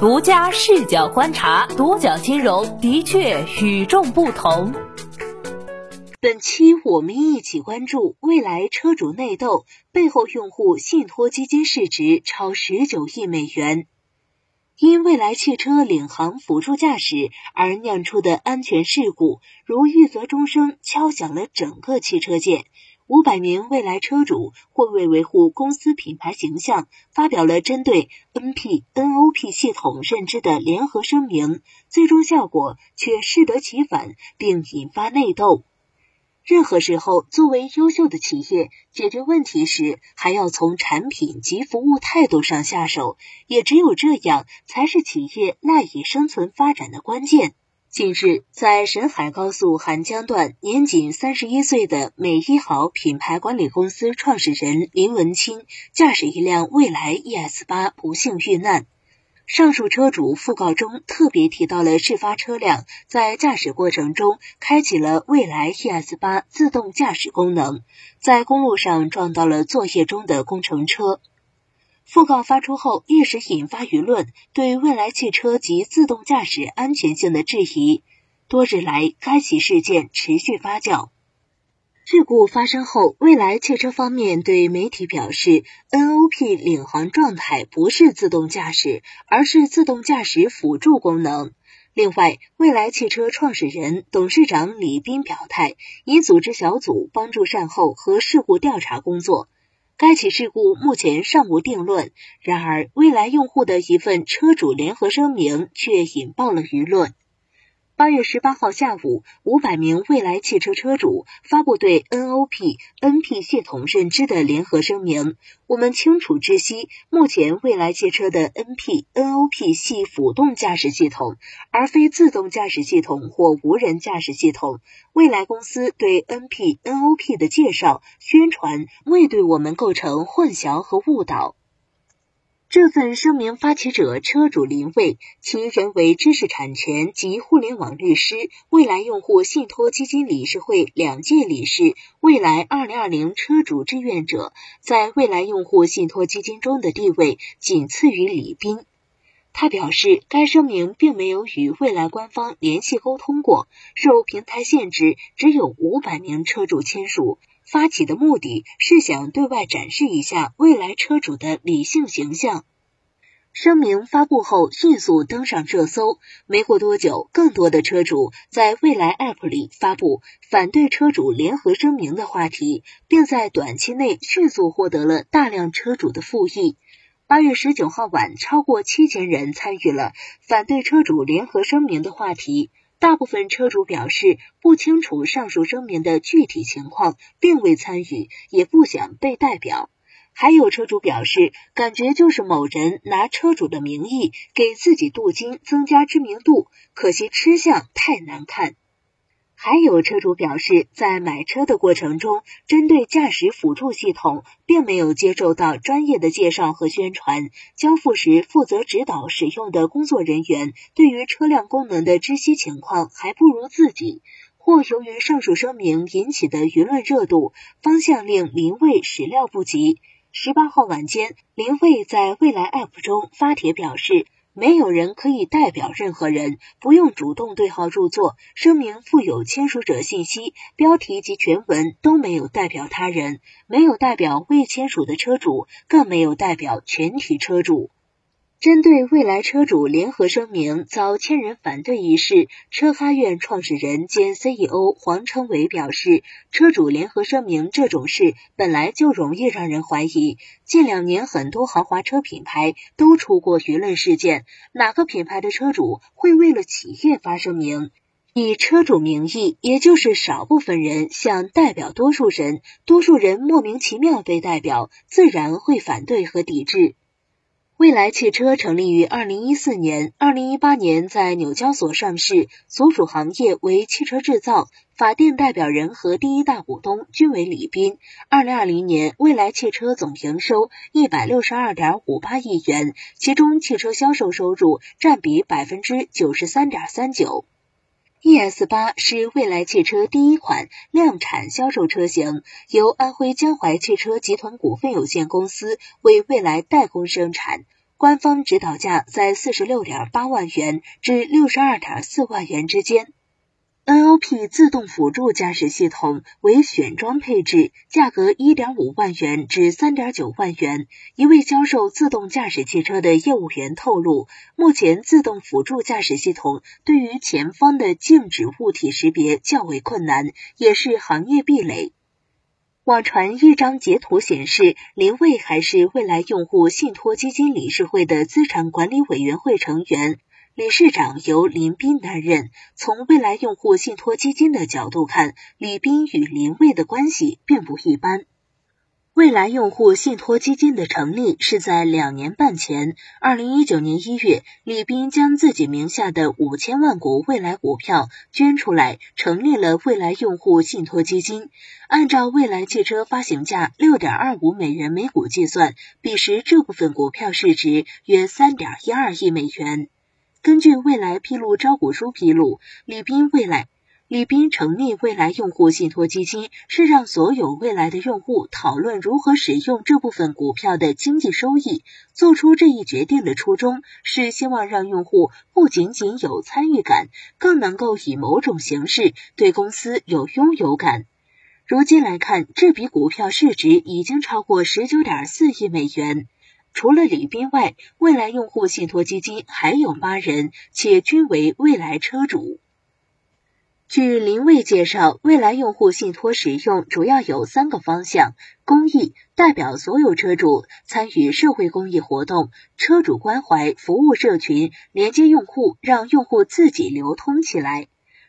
独家视角观察，独角金融的确与众不同。本期我们一起关注未来车主内斗背后，用户信托基金市值超十九亿美元。因未来汽车领航辅助驾驶而酿出的安全事故，如玉泽钟声，敲响了整个汽车界。五百名未来车主或为维护公司品牌形象，发表了针对 NP、NOP 系统认知的联合声明，最终效果却适得其反，并引发内斗。任何时候，作为优秀的企业，解决问题时还要从产品及服务态度上下手，也只有这样，才是企业赖以生存发展的关键。近日，在沈海高速韩江段，年仅三十一岁的美一豪品牌管理公司创始人林文清驾驶一辆蔚来 ES 八不幸遇难。上述车主讣告中特别提到了事发车辆在驾驶过程中开启了蔚来 ES 八自动驾驶功能，在公路上撞到了作业中的工程车。讣告发出后，一时引发舆论对未来汽车及自动驾驶安全性的质疑。多日来，该起事件持续发酵。事故发生后，蔚来汽车方面对媒体表示，NOP 领航状态不是自动驾驶，而是自动驾驶辅助功能。另外，蔚来汽车创始人、董事长李斌表态，已组织小组帮助善后和事故调查工作。该起事故目前尚无定论，然而未来用户的一份车主联合声明却引爆了舆论。八月十八号下午，五百名蔚来汽车车主发布对 NOP、NP 系统认知的联合声明。我们清楚知悉，目前蔚来汽车的 NP、NOP 系辅动驾驶系统，而非自动驾驶系统或无人驾驶系统。蔚来公司对 NP、NOP 的介绍宣传，未对我们构成混淆和误导。这份声明发起者车主林蔚，其人为知识产权及互联网律师，未来用户信托基金理事会两届理事，未来二零二零车主志愿者，在未来用户信托基金中的地位仅次于李斌。他表示，该声明并没有与未来官方联系沟通过，受平台限制，只有五百名车主签署。发起的目的是想对外展示一下未来车主的理性形象。声明发布后迅速登上热搜，没过多久，更多的车主在未来 App 里发布反对车主联合声明的话题，并在短期内迅速获得了大量车主的复议。八月十九号晚，超过七千人参与了反对车主联合声明的话题。大部分车主表示不清楚上述声明的具体情况，并未参与，也不想被代表。还有车主表示，感觉就是某人拿车主的名义给自己镀金，增加知名度，可惜吃相太难看。还有车主表示，在买车的过程中，针对驾驶辅助系统，并没有接受到专业的介绍和宣传。交付时，负责指导使用的工作人员对于车辆功能的知悉情况还不如自己。或由于上述声明引起的舆论热度，方向令林卫始料不及。十八号晚间，林卫在未来 App 中发帖表示。没有人可以代表任何人，不用主动对号入座。声明附有签署者信息，标题及全文都没有代表他人，没有代表未签署的车主，更没有代表全体车主。针对未来车主联合声明遭千人反对一事，车哈院创始人兼 CEO 黄成伟表示，车主联合声明这种事本来就容易让人怀疑。近两年很多豪华车品牌都出过舆论事件，哪个品牌的车主会为了企业发声明？以车主名义，也就是少部分人想代表多数人，多数人莫名其妙被代表，自然会反对和抵制。未来汽车成立于二零一四年，二零一八年在纽交所上市，所属行业为汽车制造，法定代表人和第一大股东均为李斌。二零二零年，未来汽车总营收一百六十二点五八亿元，其中汽车销售收入占比百分之九十三点三九。ES 八是未来汽车第一款量产销售车型，由安徽江淮汽车集团股份有限公司为未来代工生产。官方指导价在四十六点八万元至六十二点四万元之间。NOP 自动辅助驾驶系统为选装配置，价格一点五万元至三点九万元。一位销售自动驾驶汽车的业务员透露，目前自动辅助驾驶系统对于前方的静止物体识别较为困难，也是行业壁垒。网传一张截图显示，林蔚还是未来用户信托基金理事会的资产管理委员会成员。理事长由林斌担任。从未来用户信托基金的角度看，李斌与林蔚的关系并不一般。未来用户信托基金的成立是在两年半前，二零一九年一月，李斌将自己名下的五千万股未来股票捐出来，成立了未来用户信托基金。按照未来汽车发行价六点二五美元每股计算，彼时这部分股票市值约三点一二亿美元。根据未来披露招股书披露，李斌未来李斌成立未来用户信托基金，是让所有未来的用户讨论如何使用这部分股票的经济收益。做出这一决定的初衷是希望让用户不仅仅有参与感，更能够以某种形式对公司有拥有感。如今来看，这笔股票市值已经超过十九点四亿美元。除了李斌外，未来用户信托基金还有八人，且均为未来车主。据林蔚介绍，未来用户信托使用主要有三个方向：公益，代表所有车主参与社会公益活动；车主关怀，服务社群，连接用户，让用户自己流通起来。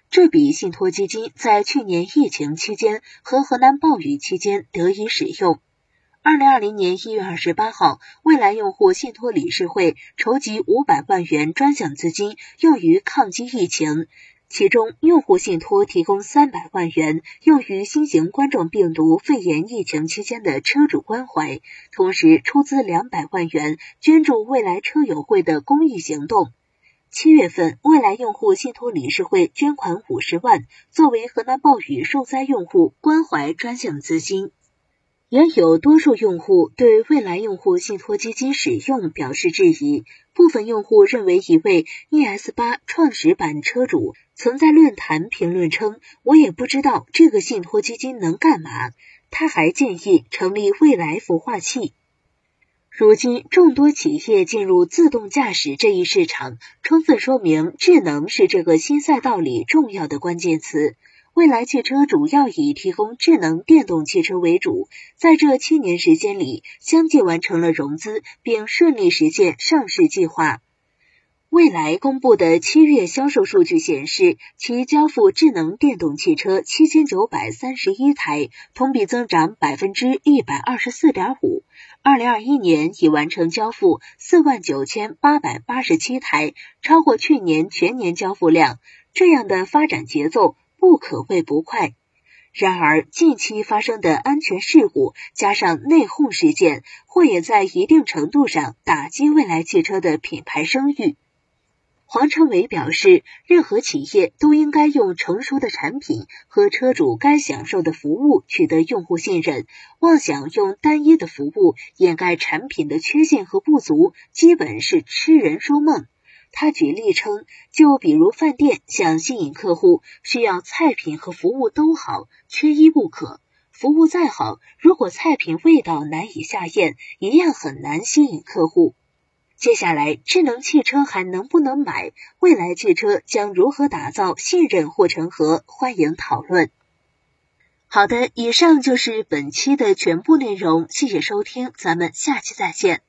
这笔信托基金在去年疫情期间和河南暴雨期间得以使用。二零二零年一月二十八号，未来用户信托理事会筹集五百万元专项资金，用于抗击疫情。其中，用户信托提供三百万元，用于新型冠状病毒肺炎疫情期间的车主关怀，同时出资两百万元捐助未来车友会的公益行动。七月份，未来用户信托理事会捐款五十万，作为河南暴雨受灾用户关怀专项资金。也有多数用户对未来用户信托基金使用表示质疑。部分用户认为，一位 ES 八创始版车主曾在论坛评论称：“我也不知道这个信托基金能干嘛。”他还建议成立未来孵化器。如今，众多企业进入自动驾驶这一市场，充分说明智能是这个新赛道里重要的关键词。未来汽车主要以提供智能电动汽车为主，在这七年时间里，相继完成了融资，并顺利实现上市计划。未来公布的七月销售数据显示，其交付智能电动汽车七千九百三十一台，同比增长百分之一百二十四点五。二零二一年已完成交付四万九千八百八十七台，超过去年全年交付量。这样的发展节奏。不可谓不快。然而，近期发生的安全事故加上内讧事件，或也在一定程度上打击未来汽车的品牌声誉。黄成伟表示，任何企业都应该用成熟的产品和车主该享受的服务取得用户信任。妄想用单一的服务掩盖产品的缺陷和不足，基本是痴人说梦。他举例称，就比如饭店想吸引客户，需要菜品和服务都好，缺一不可。服务再好，如果菜品味道难以下咽，一样很难吸引客户。接下来，智能汽车还能不能买？未来汽车将如何打造信任护城河？欢迎讨论。好的，以上就是本期的全部内容，谢谢收听，咱们下期再见。